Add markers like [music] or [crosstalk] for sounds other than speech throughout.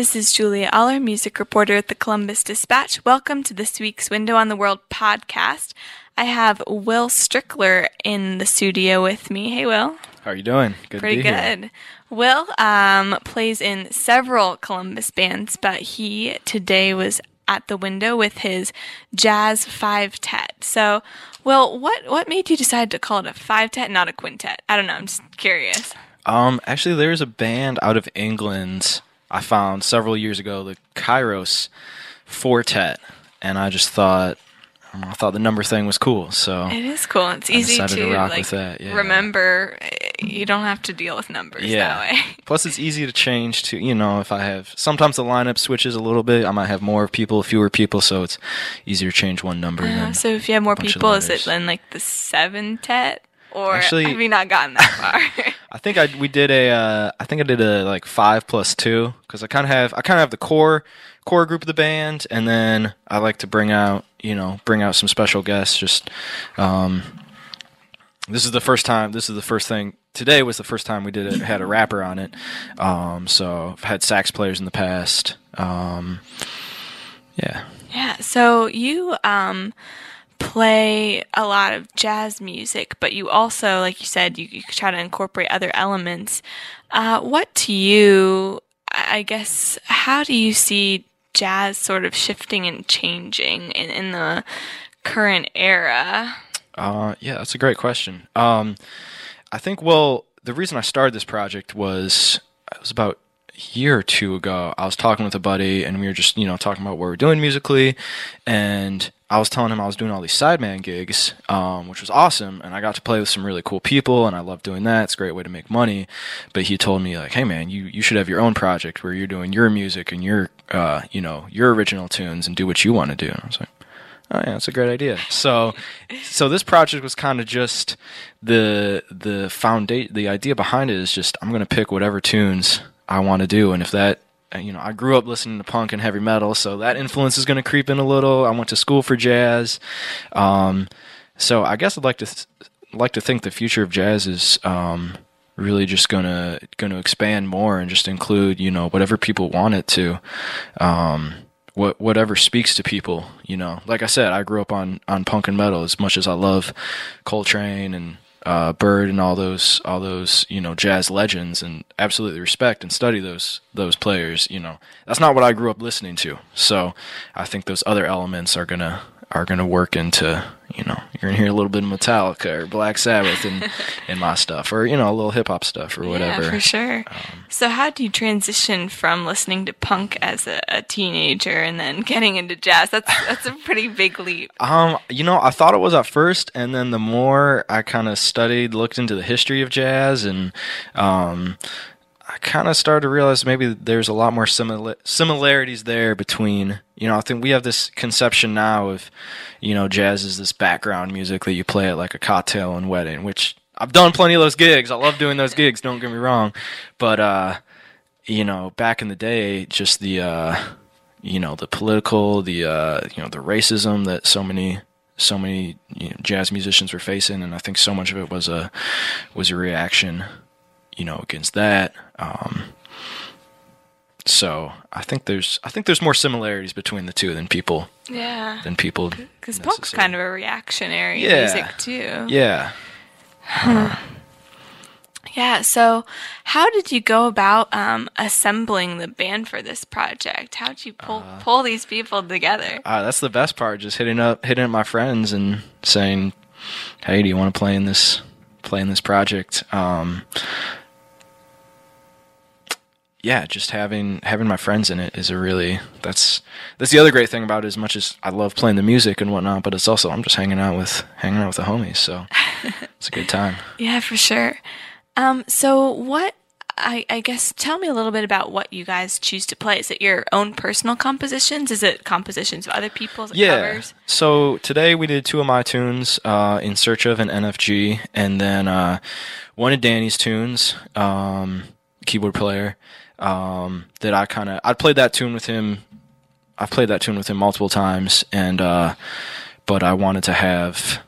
This is Julia Aller, music reporter at the Columbus Dispatch. Welcome to this week's Window on the World podcast. I have Will Strickler in the studio with me. Hey, Will. How are you doing? Good Pretty good. Here. Will um, plays in several Columbus bands, but he today was at the window with his jazz five-tet. So, Will, what what made you decide to call it a five-tet, not a quintet? I don't know. I'm just curious. Um, actually, there's a band out of England I found several years ago the Kairos 4tet, and I just thought I thought the number thing was cool. So it is cool. It's I easy to, to like yeah. remember. You don't have to deal with numbers yeah. that way. [laughs] Plus, it's easy to change to you know if I have sometimes the lineup switches a little bit. I might have more people, fewer people, so it's easier to change one number. Uh, so if you have more people, is it then like the seven tet? Or Actually, have you not gotten that far? [laughs] I think I we did a uh, I think I did a like five plus two because I kind of have I kind of have the core core group of the band, and then I like to bring out you know bring out some special guests. Just um, this is the first time. This is the first thing. Today was the first time we did it. Had a rapper on it. Um, so I've had sax players in the past. Um, yeah. Yeah. So you um play a lot of jazz music, but you also, like you said, you, you try to incorporate other elements. Uh, what to you, I guess, how do you see jazz sort of shifting and changing in, in the current era? Uh, yeah, that's a great question. Um, I think, well, the reason I started this project was it was about a year or two ago, I was talking with a buddy and we were just, you know, talking about what we're doing musically. And I was telling him I was doing all these sideman gigs, um, which was awesome. And I got to play with some really cool people and I love doing that. It's a great way to make money. But he told me like, Hey man, you, you should have your own project where you're doing your music and your, uh, you know, your original tunes and do what you want to do. And I was like, Oh yeah, that's a great idea. So, so this project was kind of just the the foundation. The idea behind it is just I'm to pick whatever tunes I want to do. And if that, you know, I grew up listening to punk and heavy metal, so that influence is going to creep in a little. I went to school for jazz. Um, so I guess I'd like to th- like to think the future of jazz is um, really just gonna gonna expand more and just include you know whatever people want it to, um, what whatever speaks to people. You know, like I said, I grew up on on punk and metal as much as I love Coltrane and uh, Bird and all those all those you know jazz legends and absolutely respect and study those those players. You know that's not what I grew up listening to. So I think those other elements are gonna are gonna work into you know, you're gonna hear a little bit of Metallica or Black Sabbath in [laughs] in my stuff, or you know, a little hip hop stuff or whatever. Yeah, for sure. Um, so, how do you transition from listening to punk as a, a, teenager and then getting into jazz? That's that's a pretty big leap. [laughs] Um, you know, I thought it was at first, and then the more I kind of studied, looked into the history of jazz, and um, I kind of started to realize maybe there's a lot more simil- similarities there between, you know, I think we have this conception now of, you know, jazz is this background music that you play at like a cocktail and wedding, which I've done plenty of those gigs. I love doing those gigs, don't get me wrong. But, uh, you know, back in the day, just the, uh, you know, the political, the, uh, you know, the racism that so many so many you know, jazz musicians were facing, and I think so much of it was a was a reaction you know, against that. Um, so I think there's I think there's more similarities between the two than people yeah than people because punk's kind of a reactionary yeah. music too. Yeah. Huh. Yeah. So, how did you go about um, assembling the band for this project? How did you pull uh, pull these people together? Uh, that's the best part. Just hitting up hitting up my friends and saying, "Hey, do you want to play in this play in this project?" Um, yeah, just having having my friends in it is a really that's that's the other great thing about it. As much as I love playing the music and whatnot, but it's also I'm just hanging out with hanging out with the homies, so [laughs] it's a good time. yeah, for sure. Um, so what I, I guess tell me a little bit about what you guys choose to play. Is it your own personal compositions? Is it compositions of other people's? yeah. Covers? So today we did two of my tunes, uh, "In Search of" an NFG, and then uh, one of Danny's tunes, um, keyboard player, um, that I kind of I played that tune with him. I've played that tune with him multiple times, and uh, but I wanted to have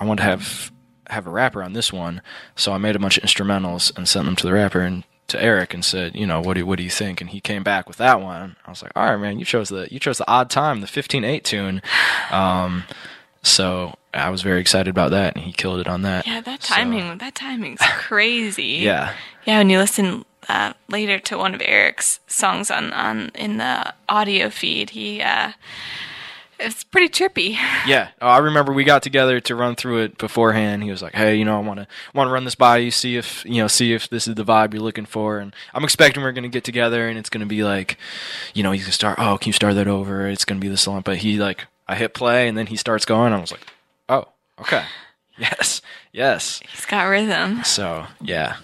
I wanted to have have a rapper on this one, so I made a bunch of instrumentals and sent them to the rapper, and to Eric and said, you know, what do what do you think? And he came back with that one. I was like, all right, man, you chose the you chose the odd time, the 15-8 tune. Um, so I was very excited about that, and he killed it on that. Yeah, that So, timing, that timing's crazy. yeah, Yeah, when you listen uh, later to one of Eric's songs on, on in the audio feed, he uh, it's pretty trippy. [laughs] yeah. Oh, I remember we got together to run through it beforehand. He was like, "Hey, you know, I want to want to run this by you, see if you know, see if this is the vibe you're looking for." And I'm expecting we're gonna get together, and it's gonna be like, you know, he's gonna start. Oh, can you start that over? It's gonna be this long. But he like, I hit play, and then he starts going. I was like, oh, okay, [laughs] yes, yes. He's got rhythm. So yeah,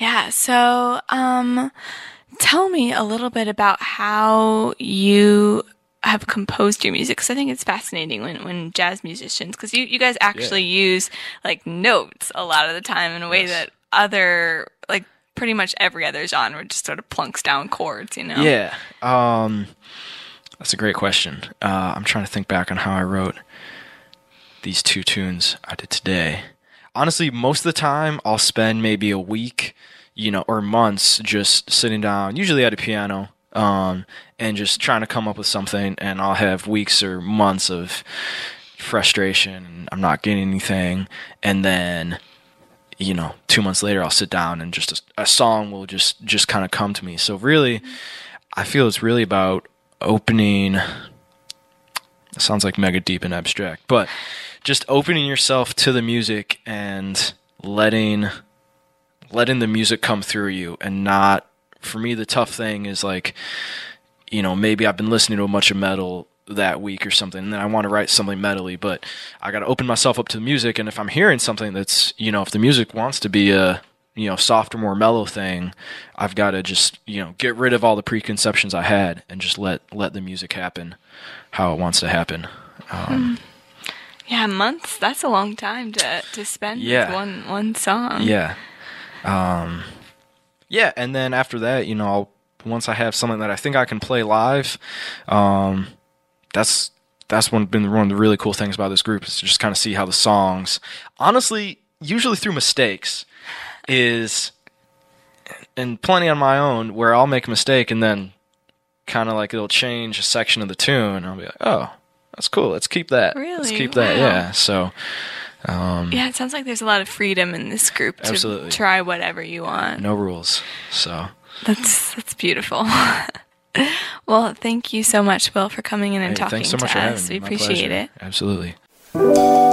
Yeah. So, um, tell me a little bit about how you have composed your music. Because I think it's fascinating when, when jazz musicians, because you, you guys actually use like notes a lot of the time in a way Yes. that other, like pretty much every other genre just sort of plunks down chords, you know? Yeah. Um, that's a great question. Uh, I'm trying to think back on how I wrote these two tunes I did today. Honestly, most of the time I'll spend maybe a week, you know, or months just sitting down, usually at a piano, um, and just trying to come up with something. And I'll have weeks or months of frustration. I'm not getting anything, and then you know, two months later, I'll sit down and just a, a song will just just kind of come to me. So really, I feel it's really about opening. Sounds like mega deep and abstract, but just opening yourself to the music and letting letting the music come through you, and not. For me, the tough thing is like, you know, maybe I've been listening to a bunch of metal that week or something, and then I want to write something metally, but I got to open myself up to the music. And if I'm hearing something that's, you know, if the music wants to be a, you know, softer, more mellow thing, I've got to just, you know, get rid of all the preconceptions I had and just let let the music happen how it wants to happen. Um, Yeah, months. That's a long time to to spend Yeah. with one one song. Yeah. Um, yeah, and then after that, you know, I'll, once I have something that I think I can play live, um, that's that's one been one of the really cool things about this group is to just kind of see how the songs, honestly, usually through mistakes, is and plenty on my own where I'll make a mistake and then kind of like it'll change a section of the tune. And I'll be like, oh, that's cool. Let's keep that. Really? Let's keep that. Wow. Yeah. So. Um, Yeah, it sounds like there's a lot of freedom in this group to Absolutely. try whatever you want. no rules. So. That's that's beautiful. [laughs] well, thank you so much, Will, for coming in and Hey, talking thanks so to much for us. having me. We My appreciate pleasure. it. Absolutely.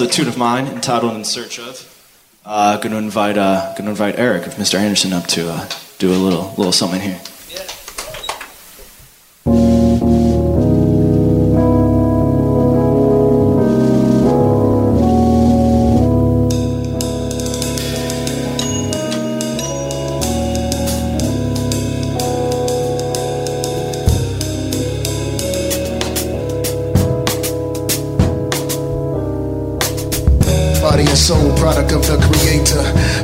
A tune of mine entitled "In Search of." Uh, going to invite uh, going to invite Eric of Mr. Anderson up to uh, do a little little something here. Of the creator.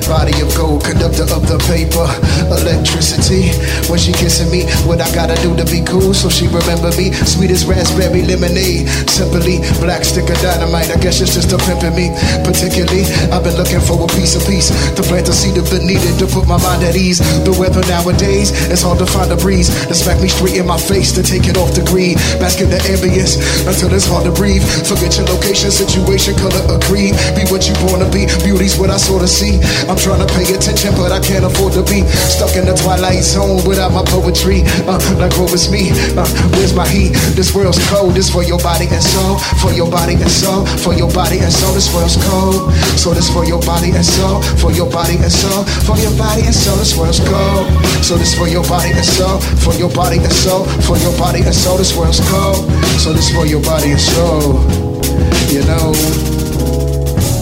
Body of conductor of the paper. Electricity. When she kissing me, what I gotta do to be cool so she remember me? Sweet as raspberry lemonade. Simply black stick of dynamite. I guess it's just a pimping me. Particularly, I've been looking for a piece of peace to plant a seed the needed to put my mind at ease. The weather nowadays, it's hard to find a breeze to smack me straight in my face to take it off the green. Bask in the ambience until it's hard to breathe. Forget your location, situation, color, or creed. Be what you wanna be. Beauty's what I sort of see. I'm trying to pay attention, but I can't afford to be stuck in the twilight zone without my poetry. Uh, like what was me? Uh, where's my heat? This world's cold. This for your body and soul. For your body and soul. For your body and soul. This world's cold. So this for your body and soul. For your body and soul. For your body and soul. This world's cold. So this for your body and soul. For your body and soul. For your body and soul. This world's cold. So this for your body and soul. You know.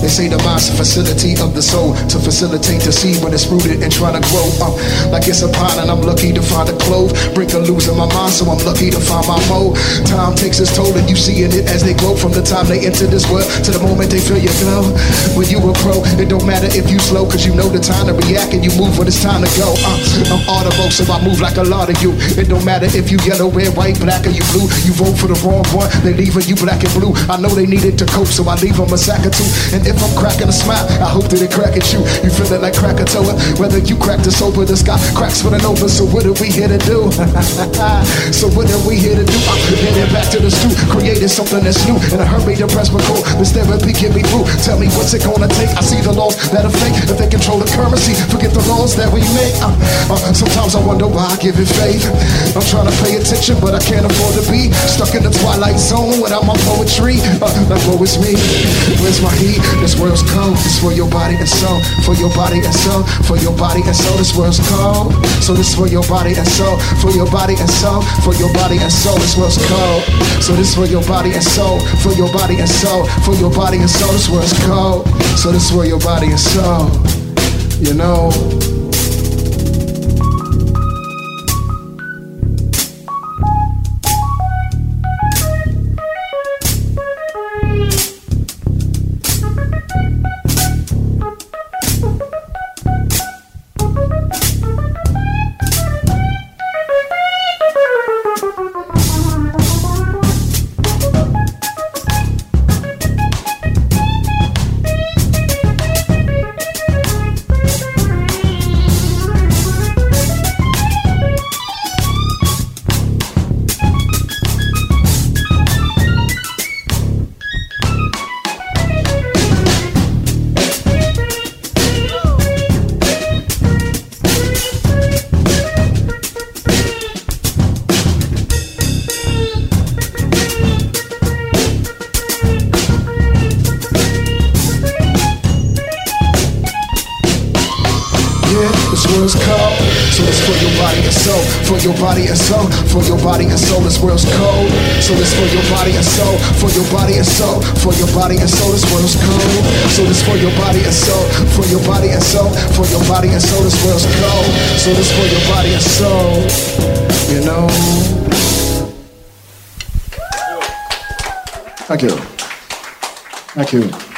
They say the mind's a facility of the soul to facilitate the seed when it's rooted and trying to grow up like it's a pond and I'm lucky to find a clove. Break a loose in my mind, so I'm lucky to find my mo. Time takes its toll and you seeing it as they grow from the time they enter this world to the moment they feel your glow. When you a pro, it don't matter if you slow, cause you know the time to react and you move when it's time to go. Uh, I'm audible, so I move like a lot of you. It don't matter if you yellow, red, white, black, or you blue. You vote for the wrong one, they leaving you black and blue. I know they needed to cope, so I leave them a sack or two. And if I'm cracking a smile, I hope that it crack at you. You feel it like Krakatoa, whether you crack the sober, the sky cracks for an over. So what are we here to do? [laughs] so what are we here to do? I'm headed back to the stew, creating something that's new. In a hurry to press code, this therapy get me through. Tell me what's it gonna take? I see the laws that are fake. If they control the currency, forget the laws that we make. Uh, uh, sometimes I wonder why I give it faith. I'm trying to pay attention, but I can't afford to be stuck in the twilight zone without my poetry. Uh, like what was me? Where's my heat? This world's cold. This for your body and soul. For your body and soul. For your body and soul. This world's cold. So this for your body and soul. For your body and soul. For your body and soul. This world's cold. So this for your body and soul. For your body and soul. For your body and soul. This world's cold. So this for your body and soul. You know. For your body and soul. For your body and soul. This world's cold. So it's for your body and soul. For your body and soul. For your body and soul. This world's cold. So this for your body and soul. For your body and soul. For your body and soul. This world's cold. So this for your body and soul. You know. Thank you. Thank you.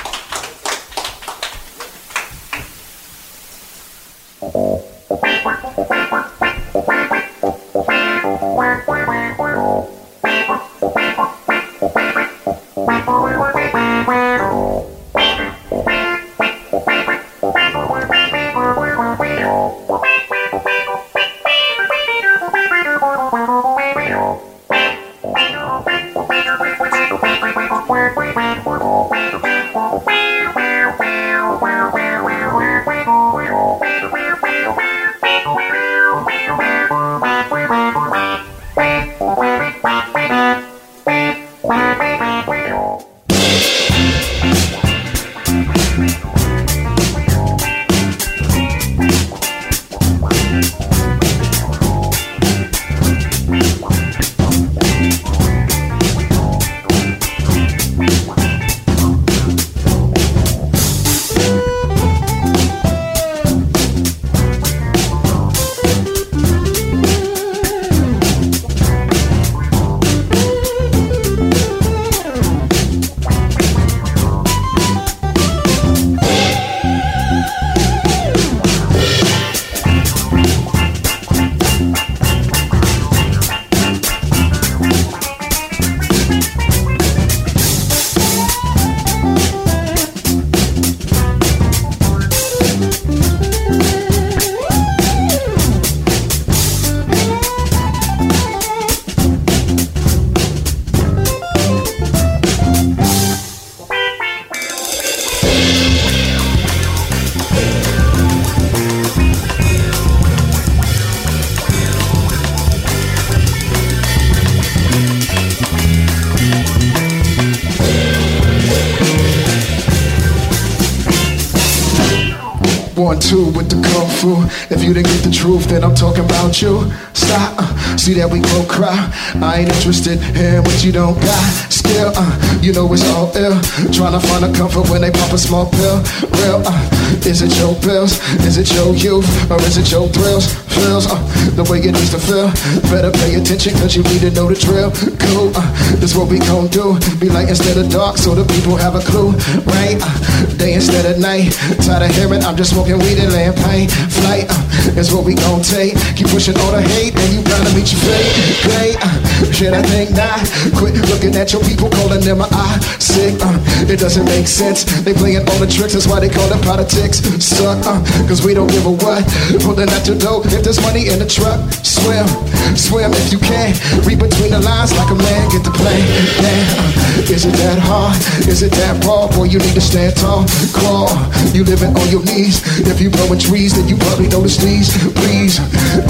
One, two with the kung fu. If you didn't get the truth, then I'm talking about you. Stop. Uh, see that we both cry. I ain't interested in what you don't got. Still, uh, you know it's all ill. Trying to find a comfort when they pop a small pill. Real, uh, is it your pills? Is it your youth? Or is it your thrills? Uh, the way it needs to feel. Better pay attention cause you need to know the drill. Cool, uh, this what we gon' do. Be light instead of dark so the people have a clue. Right? Uh, day instead of night. Tired of hearing I'm just smoking weed and laying pain. Flight uh, is what we gon' take. Keep pushing all the hate and you gotta meet your fate. Great, uh, shit I think not. Quit looking at your people calling them a eye sick. Uh, it doesn't make sense. They playing all the tricks, that's why they call it politics. Suck, uh, cause we don't give a what. Pulling out your dough if there's money in the truck. Swim, swim if you can. Read between the lines like a man, get the plane. Damn, uh, is it that hard? Is it that raw? Boy, you need to stand tall. Crawl, you living on your knees. If you blowing trees, then you probably notice these. Please,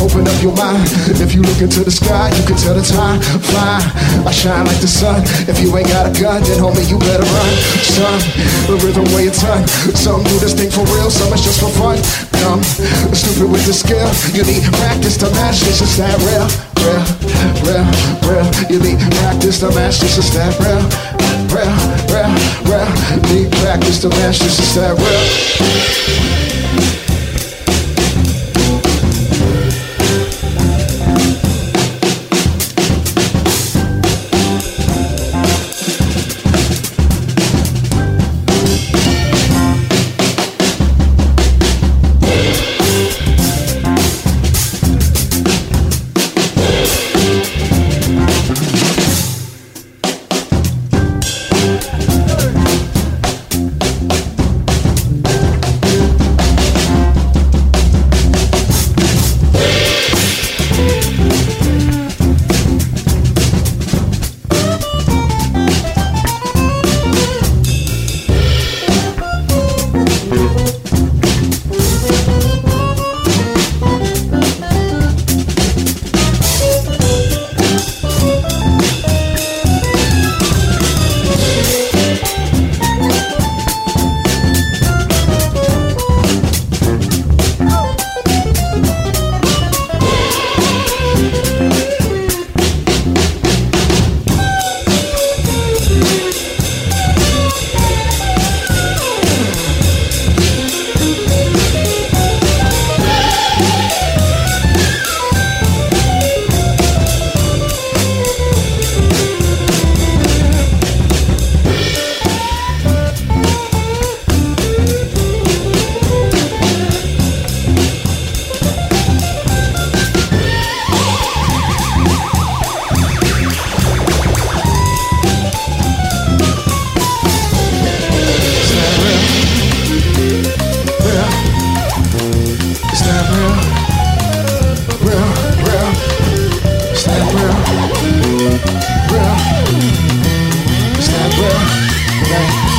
open up your mind. If you look into the sky, you can tell the time. Fly, I shine like the sun. If you ain't got a gun, then homie, you better run. Son, the rhythm way a ton. Some do this thing for real, some it's just for fun. Dumb, stupid with the skill. You need practice to match this. Is that real? Real, real, real. You need practice to match this. Is that real? Real, real, real. Need practice to match this. Is that real?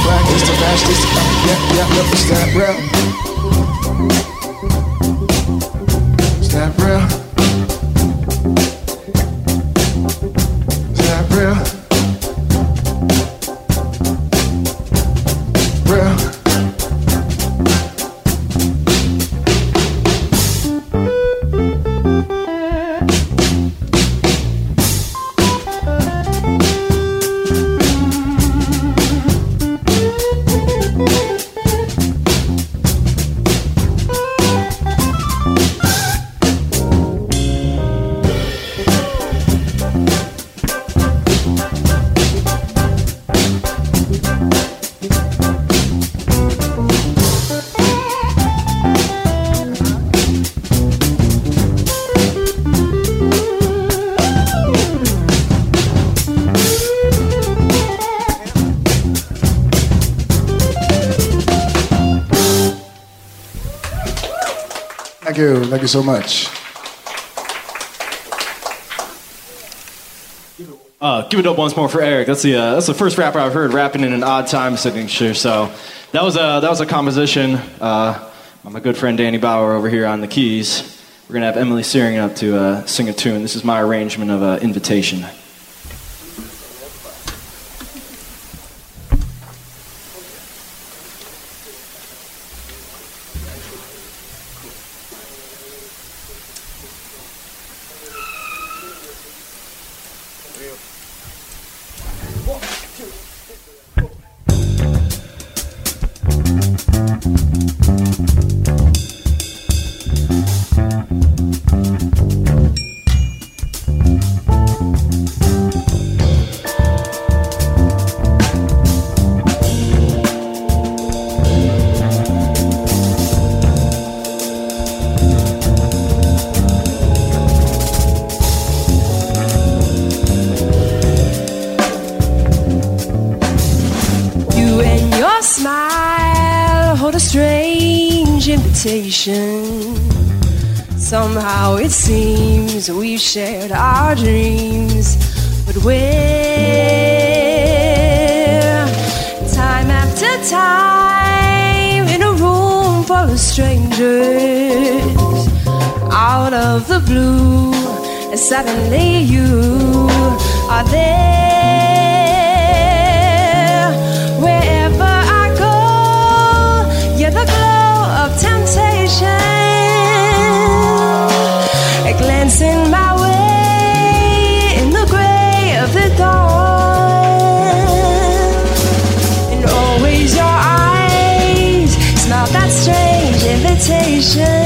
Practice match this. Yeah, yeah, yeah. Is that real? So much. Uh, give it up once more for Eric. That's the uh, that's the first rapper I've heard rapping in an odd time signature. So that was a that was a composition. Uh, my good friend Danny Bauer over here on the keys. We're gonna have Emily Searing up to uh, sing a tune. This is my arrangement of uh, "Invitation." Invitation. Somehow it seems we've shared our dreams, but where? Time after time in a room full of strangers, out of the blue, and suddenly you are there. Invitation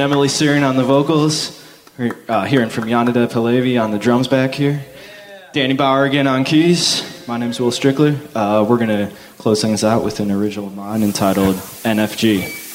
Again, Emily Searing on the vocals. We're uh, hearing from Yanida Palevi on the drums back here. Danny Bauer again on keys. My name's Will Strickler. Uh, we're going to close things out with an original of mine entitled NFG.